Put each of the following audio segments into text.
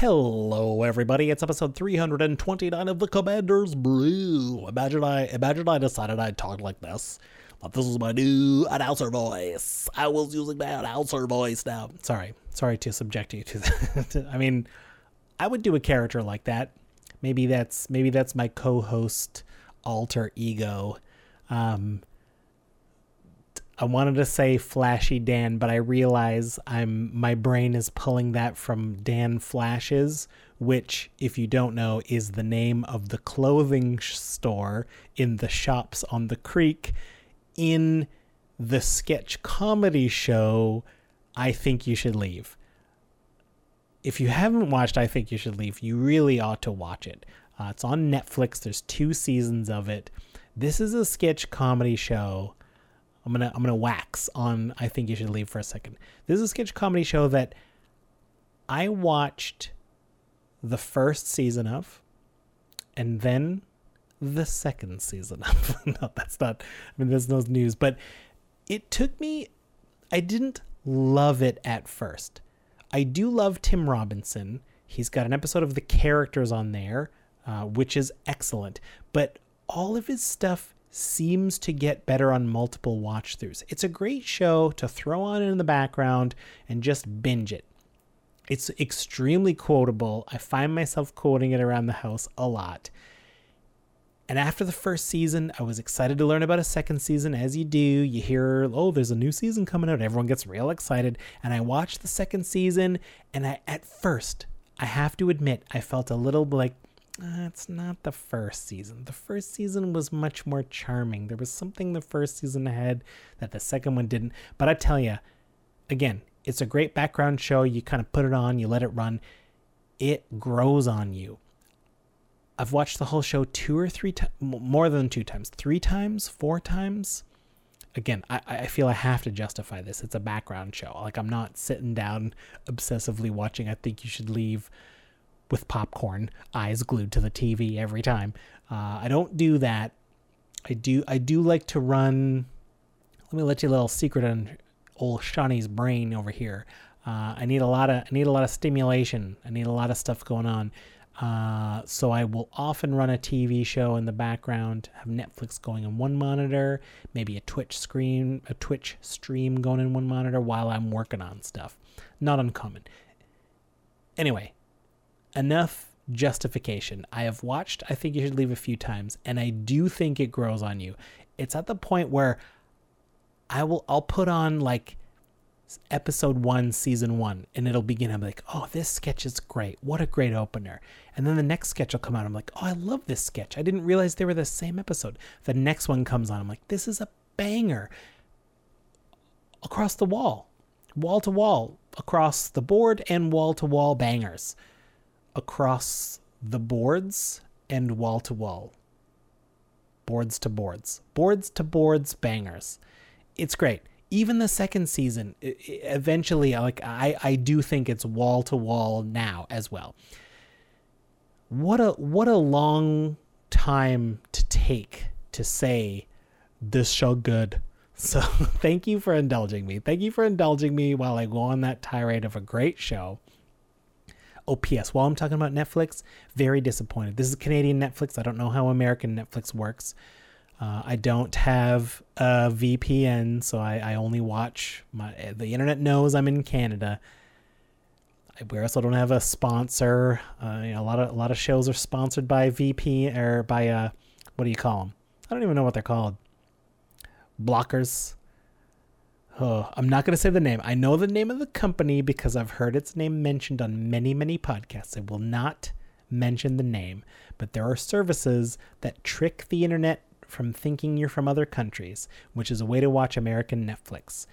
Hello, everybody. It's episode 329 of the Commander's Brew. Imagine I imagine I decided I'd talk like this. But this is my new announcer voice. I was using my announcer voice now. Sorry, sorry to subject you to that. I mean, I would do a character like that. Maybe that's maybe that's my co-host alter ego. Um, I wanted to say Flashy Dan, but I realize I'm my brain is pulling that from Dan Flashes, which, if you don't know, is the name of the clothing store in the shops on the creek in the sketch comedy show I think you should leave. If you haven't watched I think you should leave, you really ought to watch it. Uh, it's on Netflix. There's two seasons of it. This is a sketch comedy show I'm gonna I'm gonna wax on I think you should leave for a second. This is a sketch comedy show that I watched the first season of, and then the second season of. no, that's not. I mean, there's no news, but it took me. I didn't love it at first. I do love Tim Robinson. He's got an episode of the characters on there, uh, which is excellent. But all of his stuff seems to get better on multiple watch throughs. It's a great show to throw on in the background and just binge it. It's extremely quotable. I find myself quoting it around the house a lot. And after the first season, I was excited to learn about a second season. As you do, you hear, oh, there's a new season coming out. Everyone gets real excited. And I watched the second season, and I, at first, I have to admit, I felt a little like, it's not the first season. The first season was much more charming. There was something the first season had that the second one didn't. But I tell you, again, it's a great background show. You kind of put it on, you let it run. It grows on you. I've watched the whole show two or three times, more than two times, three times, four times. Again, I, I feel I have to justify this. It's a background show. Like, I'm not sitting down obsessively watching I Think You Should Leave with popcorn, eyes glued to the TV every time. Uh, I don't do that. I do I do like to run. Let me let you a little secret on old Shawnee's brain over here. Uh, I need a lot of I need a lot of stimulation. I need a lot of stuff going on. Uh, so I will often run a TV show in the background, have Netflix going in one monitor, maybe a Twitch screen, a Twitch stream going in one monitor while I'm working on stuff. Not uncommon. Anyway, enough justification. I have watched I think you should leave a few times and I do think it grows on you. It's at the point where I will I'll put on like episode 1 season 1 and it'll begin I'm like, "Oh, this sketch is great. What a great opener." And then the next sketch will come out I'm like, "Oh, I love this sketch. I didn't realize they were the same episode." The next one comes on I'm like, "This is a banger." Across the wall. Wall to wall, across the board and wall to wall bangers across the boards and wall to wall. Boards to boards. Boards to boards bangers. It's great. Even the second season, eventually, like I, I do think it's wall to wall now as well. What a what a long time to take to say this show good. So thank you for indulging me. Thank you for indulging me while I go on that tirade of a great show. Oh, P.S. While I'm talking about Netflix, very disappointed. This is Canadian Netflix. I don't know how American Netflix works. Uh, I don't have a VPN, so I, I only watch my. The internet knows I'm in Canada. I, We also don't have a sponsor. Uh, you know, a lot of a lot of shows are sponsored by VP or by uh, what do you call them? I don't even know what they're called. Blockers. Oh, I'm not going to say the name. I know the name of the company because I've heard its name mentioned on many, many podcasts. I will not mention the name, but there are services that trick the internet from thinking you're from other countries, which is a way to watch American Netflix.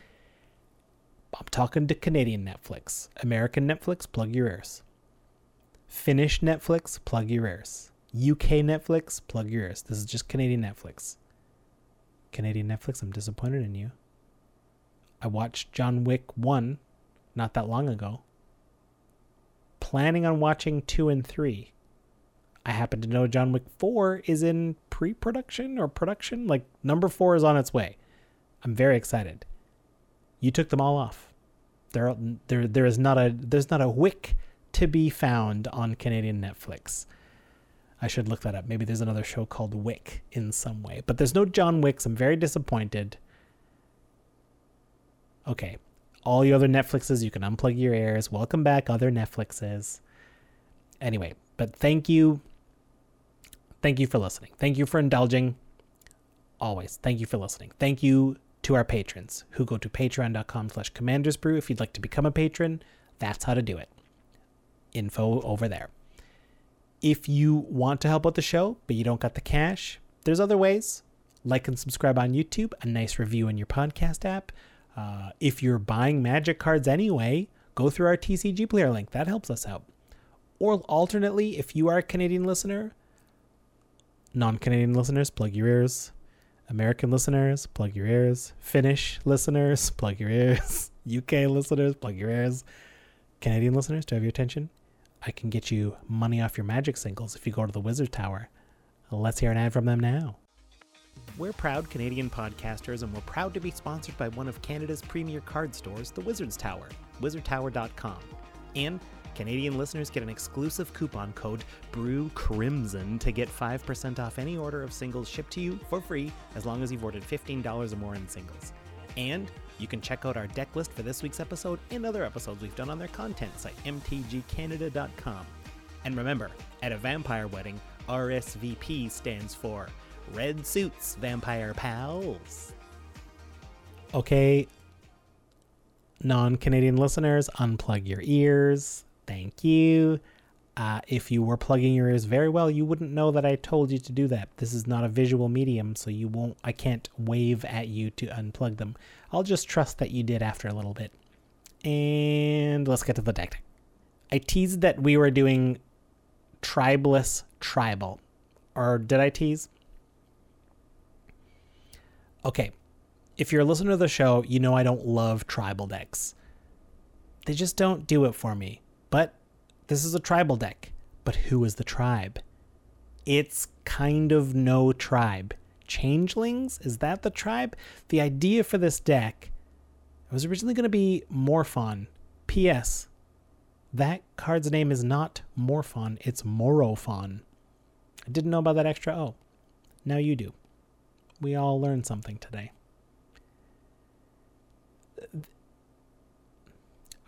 I'm talking to Canadian Netflix. American Netflix, plug your ears. Finnish Netflix, plug your ears. UK Netflix, plug your ears. This is just Canadian Netflix. Canadian Netflix, I'm disappointed in you. I watched John Wick 1 not that long ago. Planning on watching 2 and 3. I happen to know John Wick 4 is in pre production or production. Like, number 4 is on its way. I'm very excited. You took them all off. There, there, there is not a there's not a wick to be found on Canadian Netflix. I should look that up. Maybe there's another show called Wick in some way. But there's no John Wicks. I'm very disappointed. Okay. All your other Netflixes, you can unplug your ears. Welcome back, other Netflixes. Anyway, but thank you. Thank you for listening. Thank you for indulging. Always. Thank you for listening. Thank you to our patrons who go to patreon.com slash commandersbrew. If you'd like to become a patron, that's how to do it. Info over there. If you want to help out the show, but you don't got the cash, there's other ways. Like and subscribe on YouTube, a nice review in your podcast app. Uh, if you're buying magic cards anyway, go through our TCG player link. That helps us out. Or alternately, if you are a Canadian listener, non Canadian listeners, plug your ears. American listeners, plug your ears. Finnish listeners, plug your ears. UK listeners, plug your ears. Canadian listeners, do I have your attention? I can get you money off your magic singles if you go to the Wizard Tower. Let's hear an ad from them now. We're proud Canadian podcasters, and we're proud to be sponsored by one of Canada's premier card stores, the Wizards Tower, wizardtower.com. And Canadian listeners get an exclusive coupon code Brew Crimson to get 5% off any order of singles shipped to you for free as long as you've ordered $15 or more in singles. And you can check out our deck list for this week's episode and other episodes we've done on their content site, mtgcanada.com. And remember, at a vampire wedding, RSVP stands for Red Suits Vampire Pals. Okay, non Canadian listeners, unplug your ears. Thank you. Uh, if you were plugging your ears very well, you wouldn't know that I told you to do that. This is not a visual medium, so you won't. I can't wave at you to unplug them. I'll just trust that you did after a little bit. And let's get to the deck. I teased that we were doing tribeless tribal, or did I tease? Okay, if you're a listener to the show, you know I don't love tribal decks. They just don't do it for me. But this is a tribal deck. But who is the tribe? It's kind of no tribe. Changelings? Is that the tribe? The idea for this deck was originally going to be Morphon. P.S. That card's name is not Morphon, it's Morophon. I didn't know about that extra O. Now you do. We all learned something today.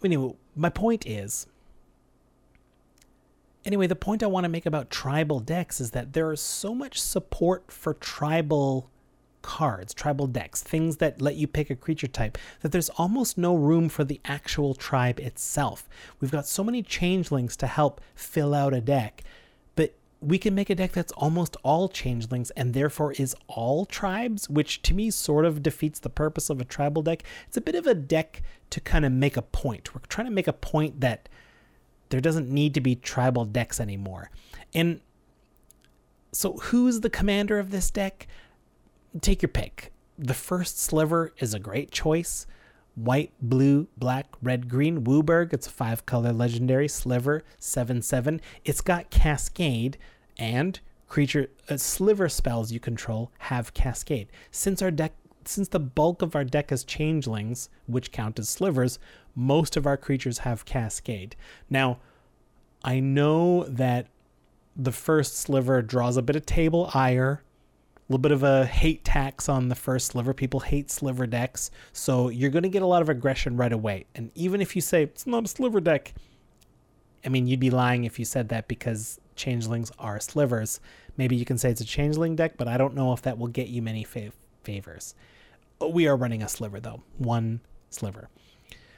Anyway, my point is anyway, the point I want to make about tribal decks is that there is so much support for tribal cards, tribal decks, things that let you pick a creature type, that there's almost no room for the actual tribe itself. We've got so many changelings to help fill out a deck, we can make a deck that's almost all changelings and therefore is all tribes, which to me sort of defeats the purpose of a tribal deck. It's a bit of a deck to kind of make a point. We're trying to make a point that there doesn't need to be tribal decks anymore. And so, who's the commander of this deck? Take your pick. The first sliver is a great choice. White, blue, black, red, green. WUBRG, it's a five color legendary. Sliver, 7 7. It's got Cascade and creature uh, sliver spells you control have Cascade. Since our deck since the bulk of our deck is changelings, which count as slivers, most of our creatures have Cascade. Now, I know that the first sliver draws a bit of table ire, little bit of a hate tax on the first sliver. People hate sliver decks, so you're going to get a lot of aggression right away. And even if you say it's not a sliver deck, I mean, you'd be lying if you said that because changelings are slivers. Maybe you can say it's a changeling deck, but I don't know if that will get you many fav- favors. Uh, we are running a sliver, though. One sliver.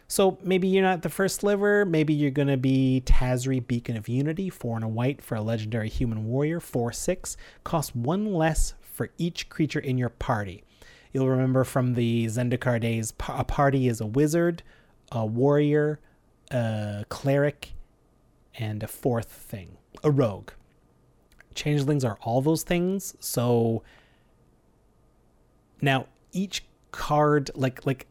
So maybe you're not the first sliver. Maybe you're going to be Tazri Beacon of Unity, 4 and a white for a legendary human warrior, 4 6. Costs one less for each creature in your party. You'll remember from the Zendikar days, a party is a wizard, a warrior, a cleric, and a fourth thing, a rogue. Changelings are all those things. So now each card, like like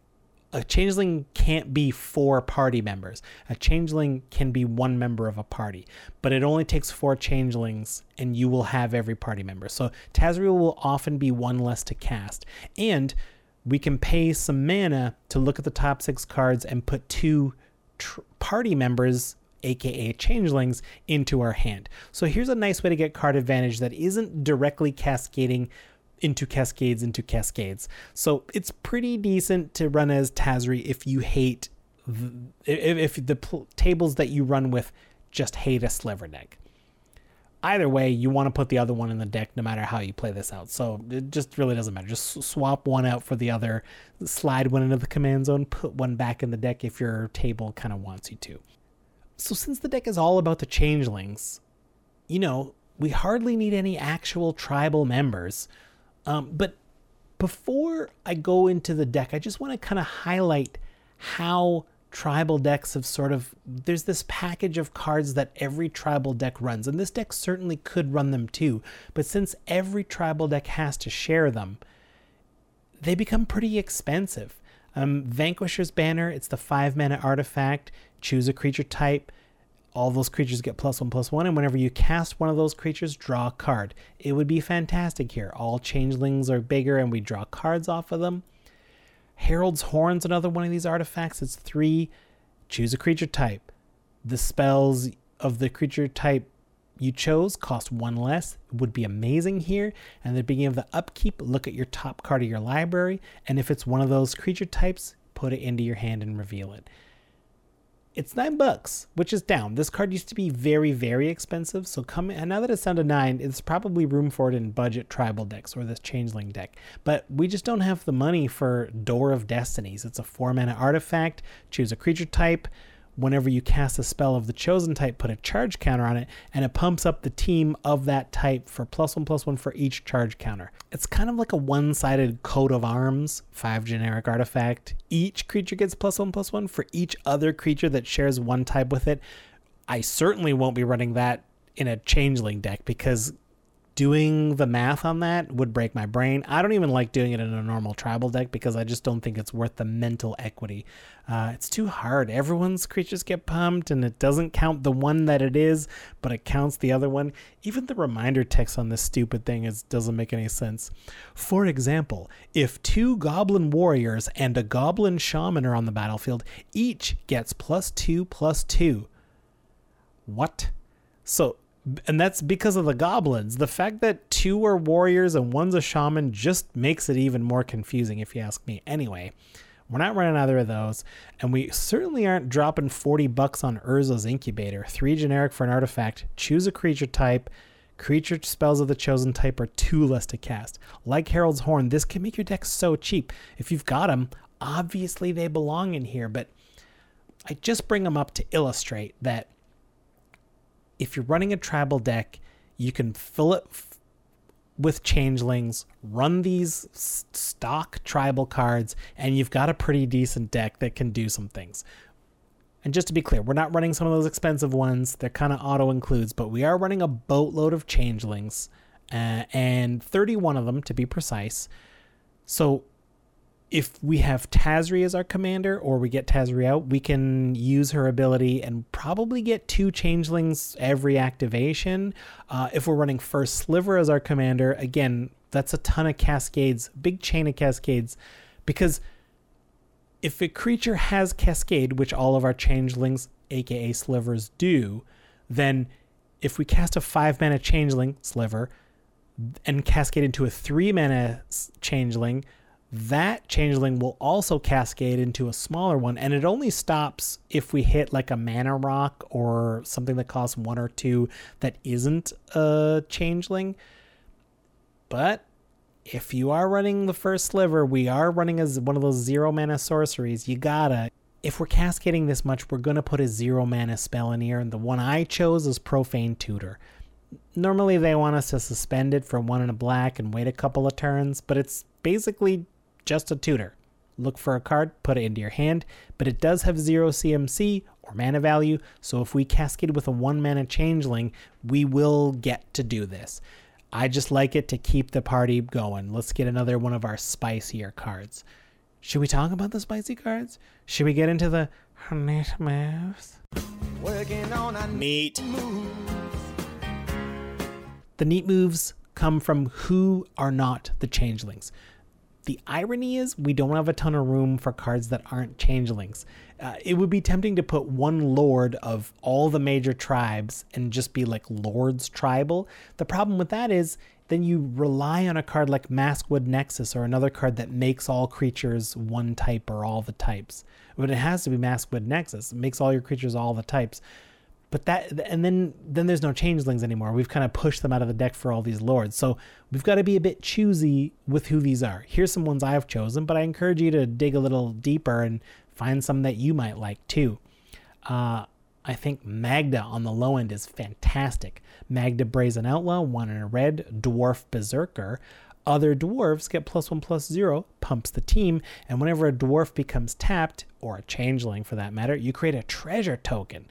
a changeling can't be four party members. A changeling can be one member of a party, but it only takes four changelings and you will have every party member. So Tazriel will often be one less to cast. And we can pay some mana to look at the top six cards and put two tr- party members aka changelings, into our hand. So here's a nice way to get card advantage that isn't directly cascading into cascades into cascades. So it's pretty decent to run as Tazri if you hate the, if, if the pl- tables that you run with just hate a sliver deck. Either way, you want to put the other one in the deck no matter how you play this out. So it just really doesn't matter. Just swap one out for the other, slide one into the command zone, put one back in the deck if your table kind of wants you to. So since the deck is all about the changelings, you know, we hardly need any actual tribal members. Um, but before I go into the deck, I just want to kind of highlight how tribal decks have sort of there's this package of cards that every tribal deck runs and this deck certainly could run them too but since every tribal deck has to share them they become pretty expensive. Um, vanquisher's banner it's the five mana artifact. Choose a creature type all those creatures get plus one plus one and whenever you cast one of those creatures draw a card it would be fantastic here all changelings are bigger and we draw cards off of them Herald's Horn's another one of these artifacts. It's three. Choose a creature type. The spells of the creature type you chose cost one less. It would be amazing here. And at the beginning of the upkeep, look at your top card of your library. And if it's one of those creature types, put it into your hand and reveal it it's nine bucks, which is down. This card used to be very, very expensive. So come and now that it's down to nine, it's probably room for it in budget tribal decks or this changeling deck. But we just don't have the money for Door of Destinies. It's a four mana artifact. Choose a creature type whenever you cast a spell of the chosen type, put a charge counter on it, and it pumps up the team of that type for plus one plus one for each charge counter. It's kind of like a one sided coat of arms, five generic artifact. Each creature gets plus one plus one for each other creature that shares one type with it. I certainly won't be running that in a changeling deck because doing the math on that would break my brain. I don't even like doing it in a normal tribal deck because I just don't think it's worth the mental equity. Uh, it's too hard. Everyone's creatures get pumped, and it doesn't count the one that it is, but it counts the other one. Even the reminder text on this stupid thing is doesn't make any sense. For example, if two goblin warriors and a goblin shaman are on the battlefield, each gets plus two plus two. What? So and that's because of the goblins. The fact that two are warriors and one's a shaman just makes it even more confusing, if you ask me. Anyway, we're not running either of those, and we certainly aren't dropping 40 bucks on Urza's Incubator. Three generic for an artifact. Choose a creature type. Creature spells of the chosen type are two less to cast. Like Herald's Horn, this can make your deck so cheap. If you've got them, obviously they belong in here, but I just bring them up to illustrate that if you're running a tribal deck, you can fill it f- with changelings, run these s- stock tribal cards, and you've got a pretty decent deck that can do some things. And just to be clear, we're not running some of those expensive ones. They're kind of auto includes, but we are running a boatload of changelings, uh, and 31 of them to be precise. So if we have Tazri as our commander or we get Tazri out, we can use her ability and probably get two changelings every activation. Uh, if we're running first Sliver as our commander, again, that's a ton of cascades, big chain of cascades, because if a creature has cascade, which all of our changelings, aka slivers, do, then if we cast a five mana changeling, sliver, and cascade into a three mana changeling, that changeling will also cascade into a smaller one and it only stops if we hit like a mana rock or something that costs one or two that isn't a changeling. But if you are running the first sliver we are running as one of those zero mana sorceries you gotta. If we're cascading this much we're gonna put a zero mana spell in here and the one i chose is profane tutor. Normally they want us to suspend it for one and a black and wait a couple of turns but it's basically just a tutor. Look for a card, put it into your hand, but it does have zero CMC or mana value, so if we cascade with a one mana changeling, we will get to do this. I just like it to keep the party going. Let's get another one of our spicier cards. Should we talk about the spicy cards? Should we get into the neat moves? Working on neat moves. The neat moves come from who are not the changelings The irony is, we don't have a ton of room for cards that aren't changelings. Uh, it would be tempting to put one lord of all the major tribes and just be like Lord's Tribal. The problem with that is then you rely on a card like Maskwood Nexus or another card that makes all creatures one type or all the types. But it has to be Maskwood Nexus. It makes all your creatures all the types. But that and then then there's no changelings anymore. We've kind of pushed them out of the deck for all these lords. So we've got to be a bit choosy with who these are. Here's some ones I've chosen, but I encourage you to dig a little deeper and find some that you might like too. Uh, I think Magda on the low end is fantastic. Magda Brazen Outlaw, one in a red, Dwarf Berserker. Other dwarves get plus one plus zero, pumps the team, and whenever a dwarf becomes tapped, or a changeling for that matter, you create a treasure token.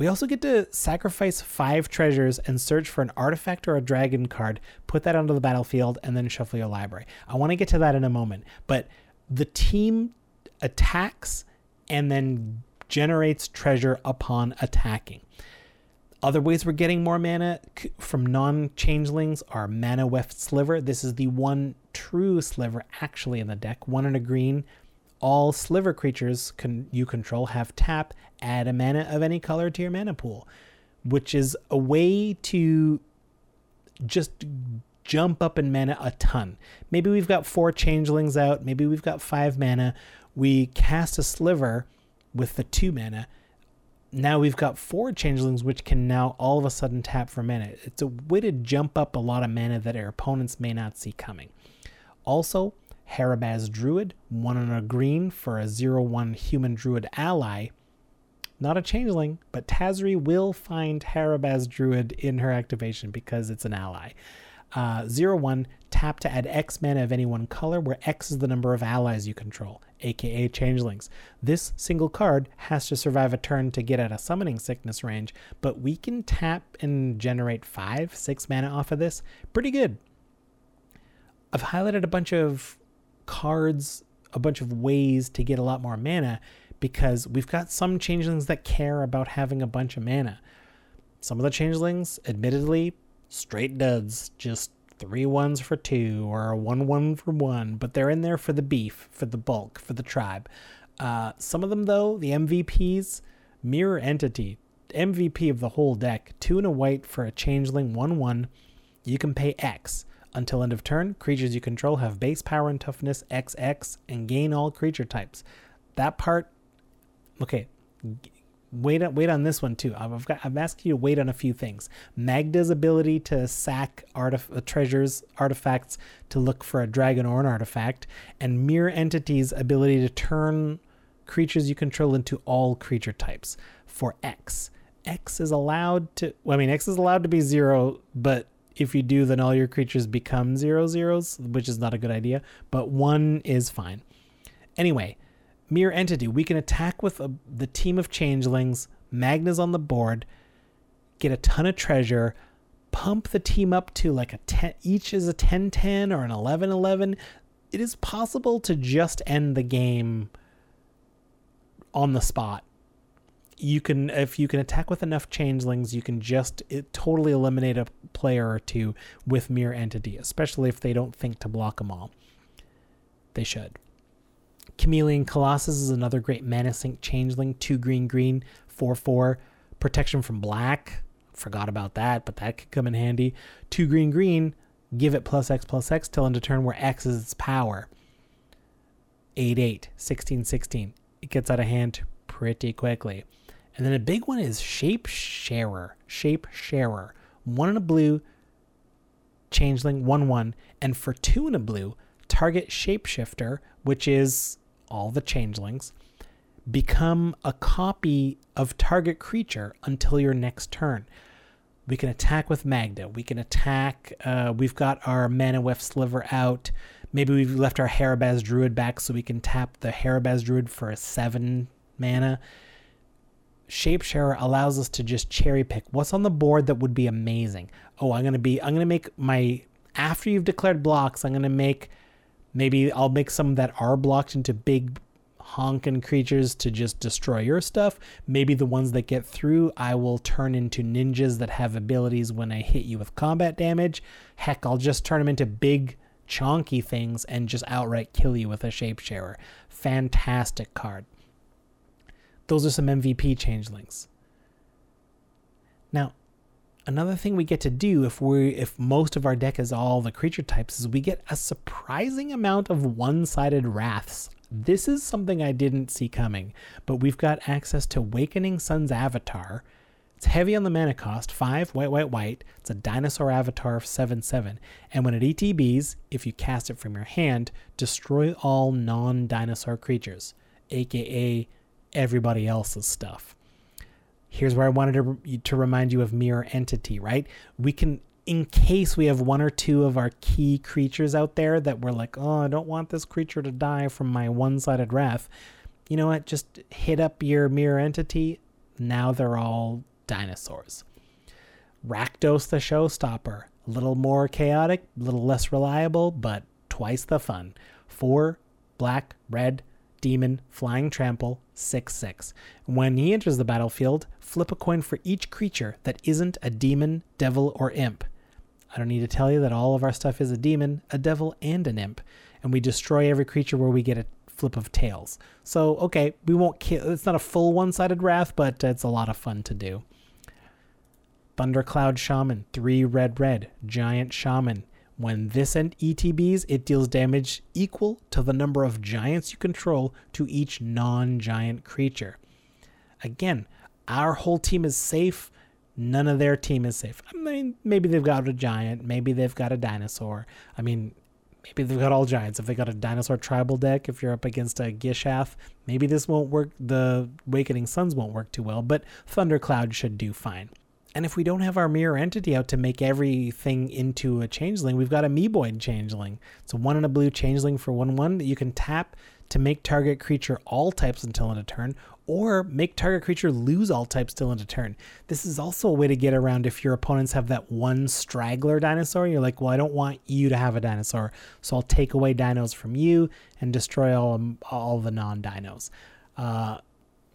We also get to sacrifice five treasures and search for an artifact or a dragon card, put that onto the battlefield, and then shuffle your library. I want to get to that in a moment, but the team attacks and then generates treasure upon attacking. Other ways we're getting more mana from non changelings are Mana Weft Sliver. This is the one true sliver actually in the deck, one in a green, all sliver creatures can, you control have tap, add a mana of any color to your mana pool, which is a way to just jump up in mana a ton. Maybe we've got four changelings out, maybe we've got five mana. We cast a sliver with the two mana. Now we've got four changelings, which can now all of a sudden tap for mana. It's a way to jump up a lot of mana that our opponents may not see coming. Also, Harabaz Druid, one on a green for a 0 1 human druid ally. Not a changeling, but Tazri will find Harabaz Druid in her activation because it's an ally. Uh, 0 1, tap to add X mana of any one color, where X is the number of allies you control, aka changelings. This single card has to survive a turn to get at a summoning sickness range, but we can tap and generate 5, 6 mana off of this. Pretty good. I've highlighted a bunch of cards a bunch of ways to get a lot more mana because we've got some changelings that care about having a bunch of mana. Some of the changelings, admittedly, straight duds, just three ones for two or a one one for one, but they're in there for the beef, for the bulk, for the tribe. Uh, some of them, though, the MVPs, Mirror Entity, MVP of the whole deck, two and a white for a changeling, one one. You can pay X. Until end of turn, creatures you control have base power and toughness XX and gain all creature types. That part, okay, wait wait on this one too. I've got I've asked you to wait on a few things. Magda's ability to sack artif- uh, treasures artifacts to look for a dragon or an artifact, and Mirror Entity's ability to turn creatures you control into all creature types for X. X is allowed to. Well, I mean, X is allowed to be zero, but if you do, then all your creatures become zero zeros, which is not a good idea, but one is fine. Anyway, Mirror Entity, we can attack with a, the team of changelings, Magda's on the board, get a ton of treasure, pump the team up to like a 10, each is a 10 10 or an 11 11. It is possible to just end the game on the spot you can if you can attack with enough changelings, you can just it, totally eliminate a player or two with mirror entity, especially if they don't think to block them all. They should. Chameleon Colossus is another great mana sink changeling, two green green, four four, protection from black. Forgot about that, but that could come in handy. Two green green, give it plus X plus X till end of turn where X is its power. 8 8, 16 16. It gets out of hand pretty quickly. And then a big one is Shape Sharer. Shape Sharer. One in a blue, changeling, 1 1. And for two in a blue, target Shapeshifter, which is all the changelings, become a copy of target creature until your next turn. We can attack with Magda. We can attack. Uh, we've got our Mana Weft Sliver out. Maybe we've left our Harabaz Druid back so we can tap the Harabaz Druid for a 7 mana. Shapesharer allows us to just cherry pick what's on the board that would be amazing. Oh, I'm gonna be I'm gonna make my after you've declared blocks, I'm gonna make maybe I'll make some that are blocked into big honking creatures to just destroy your stuff. Maybe the ones that get through, I will turn into ninjas that have abilities when I hit you with combat damage. Heck, I'll just turn them into big chonky things and just outright kill you with a Shapesharer. Fantastic card. Those are some MVP changelings. Now, another thing we get to do if we if most of our deck is all the creature types is we get a surprising amount of one-sided wraths. This is something I didn't see coming, but we've got access to Wakening Sun's Avatar. It's heavy on the mana cost, 5 white white white. It's a dinosaur avatar of 7 7. And when it ETBs, if you cast it from your hand, destroy all non-dinosaur creatures, aka everybody else's stuff here's where I wanted to, to remind you of mirror entity, right? We can, in case we have one or two of our key creatures out there that we're like, oh, I don't want this creature to die from my one sided wrath. You know what? Just hit up your mirror entity. Now they're all dinosaurs. Rakdos the showstopper. A little more chaotic, a little less reliable, but twice the fun. Four black, red, demon, flying trample, 6 6. When he enters the battlefield, flip a coin for each creature that isn't a demon, devil, or imp. I don't need to tell you that all of our stuff is a demon, a devil, and an imp, and we destroy every creature where we get a flip of tails. So, okay, we won't kill. It's not a full one sided wrath, but it's a lot of fun to do. Thundercloud Shaman, 3 red red, Giant Shaman. When this end ETBs, it deals damage equal to the number of giants you control to each non giant creature. Again, our whole team is safe. None of their team is safe. I mean, maybe they've got a giant. Maybe they've got a dinosaur. I mean, maybe they've got all giants. If they got a dinosaur tribal deck, if you're up against a Gishath, maybe this won't work. The Wakening Suns won't work too well, but Thundercloud should do fine. And if we don't have our mirror entity out to make everything into a changeling, we've got Amoeboid changeling. It's a one and a blue changeling for one one that you can tap to make target creature all types until end of turn, or make target creature lose all types till end of turn. This is also a way to get around if your opponents have that one straggler dinosaur. You're like, well, I don't want you to have a dinosaur, so I'll take away dinos from you and destroy all all the non dinos. Uh,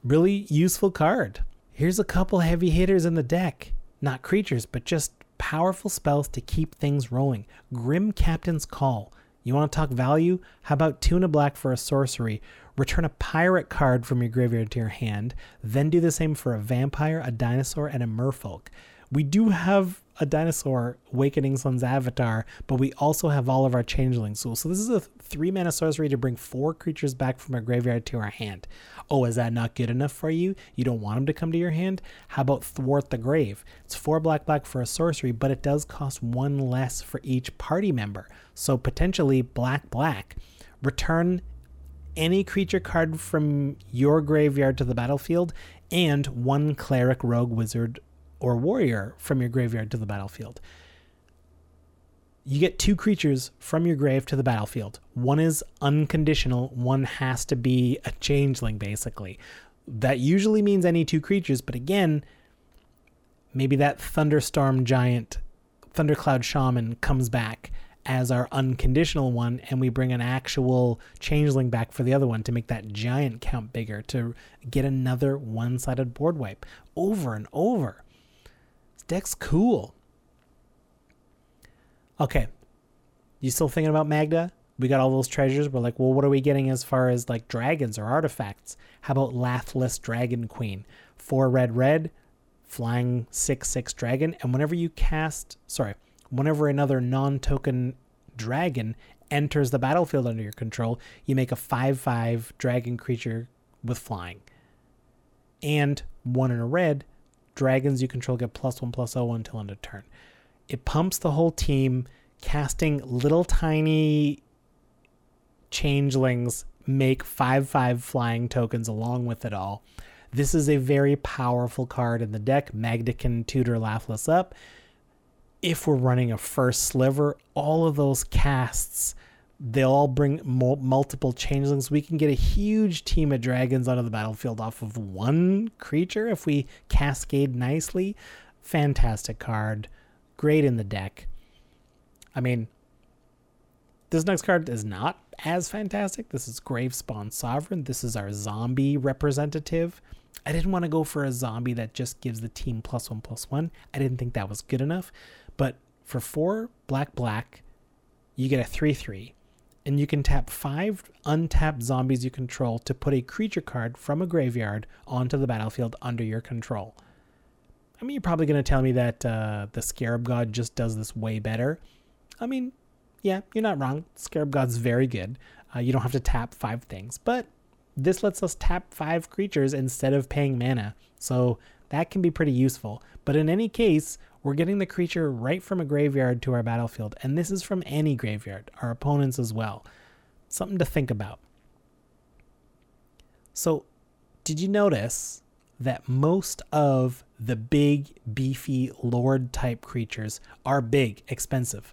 really useful card. Here's a couple heavy hitters in the deck. Not creatures, but just powerful spells to keep things rolling. Grim Captain's Call. You want to talk value? How about Tuna Black for a sorcery? Return a pirate card from your graveyard to your hand, then do the same for a vampire, a dinosaur, and a merfolk. We do have a dinosaur, Wakening Sun's avatar, but we also have all of our changelings. So, so this is a three mana sorcery to bring four creatures back from our graveyard to our hand. Oh, is that not good enough for you? You don't want them to come to your hand? How about Thwart the Grave? It's four black black for a sorcery, but it does cost one less for each party member. So potentially black black. Return any creature card from your graveyard to the battlefield and one cleric, rogue, wizard, or warrior from your graveyard to the battlefield you get two creatures from your grave to the battlefield. One is unconditional, one has to be a changeling, basically. That usually means any two creatures, but again, maybe that thunderstorm giant, thundercloud shaman comes back as our unconditional one, and we bring an actual changeling back for the other one to make that giant count bigger to get another one sided board wipe over and over. Deck's cool. Okay. You still thinking about Magda? We got all those treasures. We're like, well, what are we getting as far as like dragons or artifacts? How about Lathliss Dragon Queen? Four red, red, flying six, six dragon. And whenever you cast, sorry, whenever another non token dragon enters the battlefield under your control, you make a 5 5 dragon creature with flying. And one in a red, dragons you control get plus one plus oh until end of turn. It pumps the whole team, casting little tiny changelings make 5 5 flying tokens along with it all. This is a very powerful card in the deck. Magda can tutor Lathliss up. If we're running a first sliver, all of those casts, they'll all bring multiple changelings. We can get a huge team of dragons onto the battlefield off of one creature if we cascade nicely. Fantastic card great in the deck. I mean, this next card is not as fantastic. This is Gravespawn Sovereign. This is our zombie representative. I didn't want to go for a zombie that just gives the team plus one plus one. I didn't think that was good enough. But for four black black, you get a 3 3. And you can tap five untapped zombies you control to put a creature card from a graveyard onto the battlefield under your control. I mean, you're probably going to tell me that uh, the Scarab God just does this way better. I mean, yeah, you're not wrong. Scarab God's very good. Uh, you don't have to tap five things, but this lets us tap five creatures instead of paying mana. So that can be pretty useful. But in any case, we're getting the creature right from a graveyard to our battlefield, and this is from any graveyard, our opponents as well. Something to think about. So, did you notice that most of the big, beefy lord type creatures are big, expensive?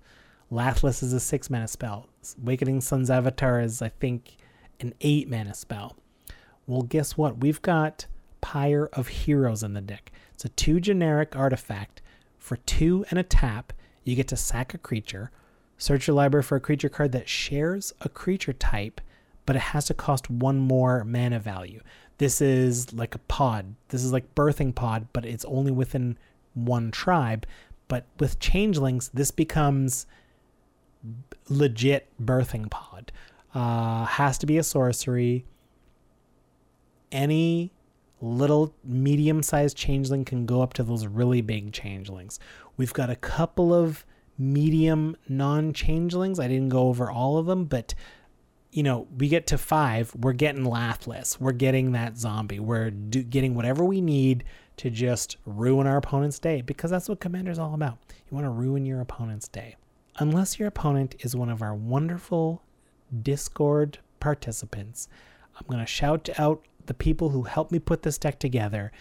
Lathliss is a six mana spell. Awakening Sun's Avatar is, I think, an eight mana spell. Well, guess what? We've got Pyre of Heroes in the deck. It's a two generic artifact. For two and a tap, you get to sack a creature. Search your library for a creature card that shares a creature type, but it has to cost one more mana value. This is like a pod. This is like birthing pod, but it's only within one tribe. But with changelings, this becomes legit birthing pod. Uh, has to be a sorcery. Any little medium sized changeling can go up to those really big changelings. We've got a couple of medium non changelings. I didn't go over all of them, but you know, we get to five, we're getting Lathliss. We're getting that zombie. We're do- getting whatever we need to just ruin our opponent's day because that's what Commander's all about. You want to ruin your opponent's day. Unless your opponent is one of our wonderful Discord participants, I'm going to shout out the people who helped me put this deck together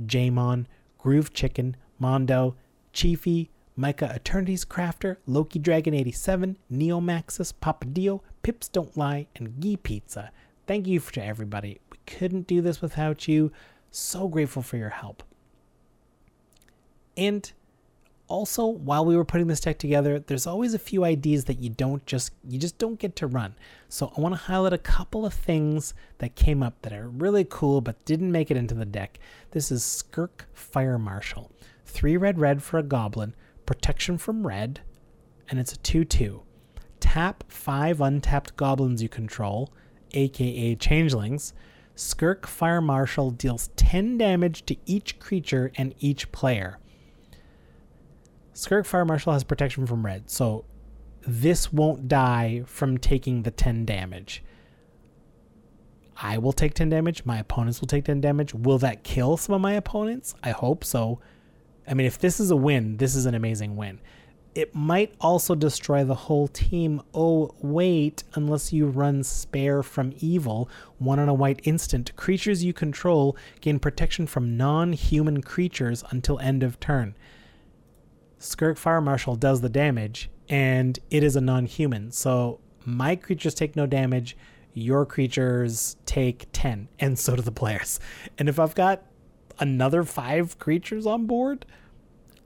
Jamon, Groove Chicken, Mondo, Chiefy, Micah Eternity's Crafter, Loki Dragon 87, Neo Neomaxis, Papadio, Pips Don't Lie, and Gee Pizza. Thank you to everybody. We couldn't do this without you. So grateful for your help. And also while we were putting this deck together there's always a few ideas that you don't just you just don't get to run. So i want to highlight a couple of things that came up that are really cool but didn't make it into the deck. This is skirk fire marshal. Three red red for a goblin protection from red and it's a 2-2 tap five untapped goblins you control aka changelings. Skirk fire marshal deals 10 damage to each creature and each player Skirk Fire Marshal has protection from red, so this won't die from taking the 10 damage. I will take 10 damage. My opponents will take 10 damage. Will that kill some of my opponents? I hope so. I mean, if this is a win, this is an amazing win. It might also destroy the whole team. Oh, wait, unless you run Spare from Evil, one on a white instant. Creatures you control gain protection from non human creatures until end of turn. Skirk Fire Marshal does the damage, and it is a non human. So my creatures take no damage, your creatures take 10, and so do the players. And if I've got another five creatures on board,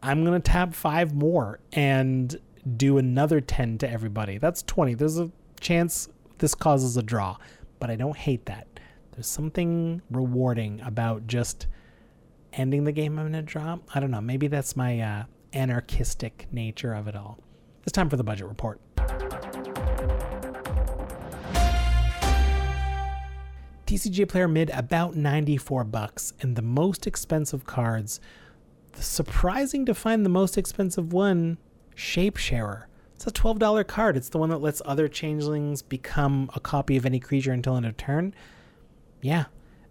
I'm going to tap five more and do another 10 to everybody. That's 20. There's a chance this causes a draw, but I don't hate that. There's something rewarding about just ending the game in a draw. I don't know. Maybe that's my uh, anarchistic nature of it all. It's time for the budget report. TCG Player Mid about 94 bucks, and the most expensive cards. Surprising to find the most expensive one, Shapesharer. It's a $12 card. It's the one that lets other changelings become a copy of any creature until end of turn. Yeah.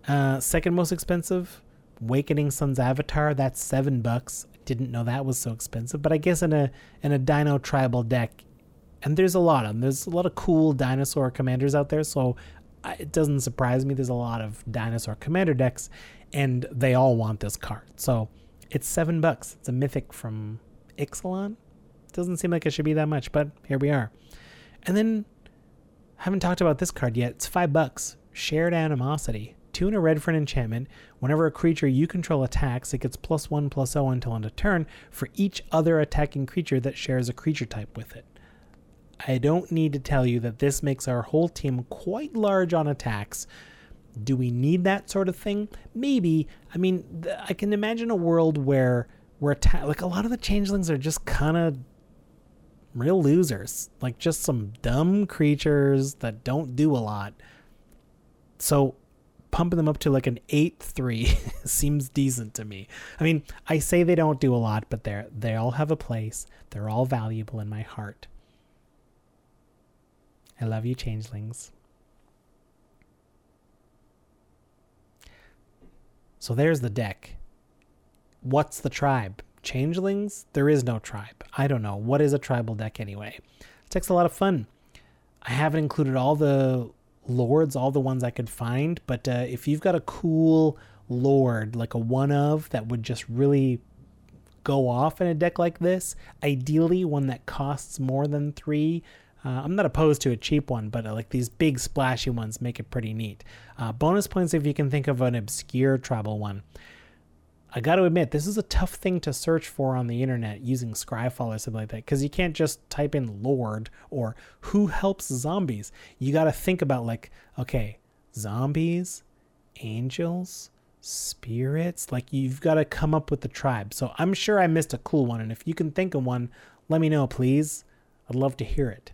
Uh, second most expensive, Wakening Sun's Avatar. That's seven bucks didn't know that was so expensive. But I guess in a in a Dino Tribal deck, and there's a lot of them. There's a lot of cool dinosaur commanders out there, so it doesn't surprise me. There's a lot of dinosaur commander decks, and they all want this card. So it's seven bucks. It's a mythic from Ixalan. Doesn't seem like it should be that much, but here we are. And then I haven't talked about this card yet. It's five bucks. Shared animosity and a red for an enchantment. Whenever a creature you control attacks, it gets plus one plus zero until end of turn for each other attacking creature that shares a creature type with it. I don't need to tell you that this makes our whole team quite large on attacks. Do we need that sort of thing? Maybe. I mean, th- I can imagine a world where we're atta- like a lot of the changelings are just kind of real losers, like just some dumb creatures that don't do a lot. So pumping them up to like an 8-3 seems decent to me. I mean, I say they don't do a lot, but they're they all have a place. They're all valuable in my heart. I love you, changelings. So there's the deck. What's the tribe? Changelings? There is no tribe. I don't know. What is a tribal deck anyway? This deck's a lot of fun. I haven't included all the lords, all the ones I could find, but uh, if you've got a cool lord, like a one of, that would just really go off in a deck like this, ideally one that costs more than three. Uh, I'm not opposed to a cheap one, but uh, like these big splashy ones make it pretty neat. Uh, bonus points if you can think of an obscure tribal one. I got to admit, this is a tough thing to search for on the internet using Scryfall or something like that because you can't just type in Lord or who helps zombies. You got to think about, like, okay, zombies, angels, spirits. Like, you've got to come up with the tribe. So I'm sure I missed a cool one. And if you can think of one, let me know, please. I'd love to hear it.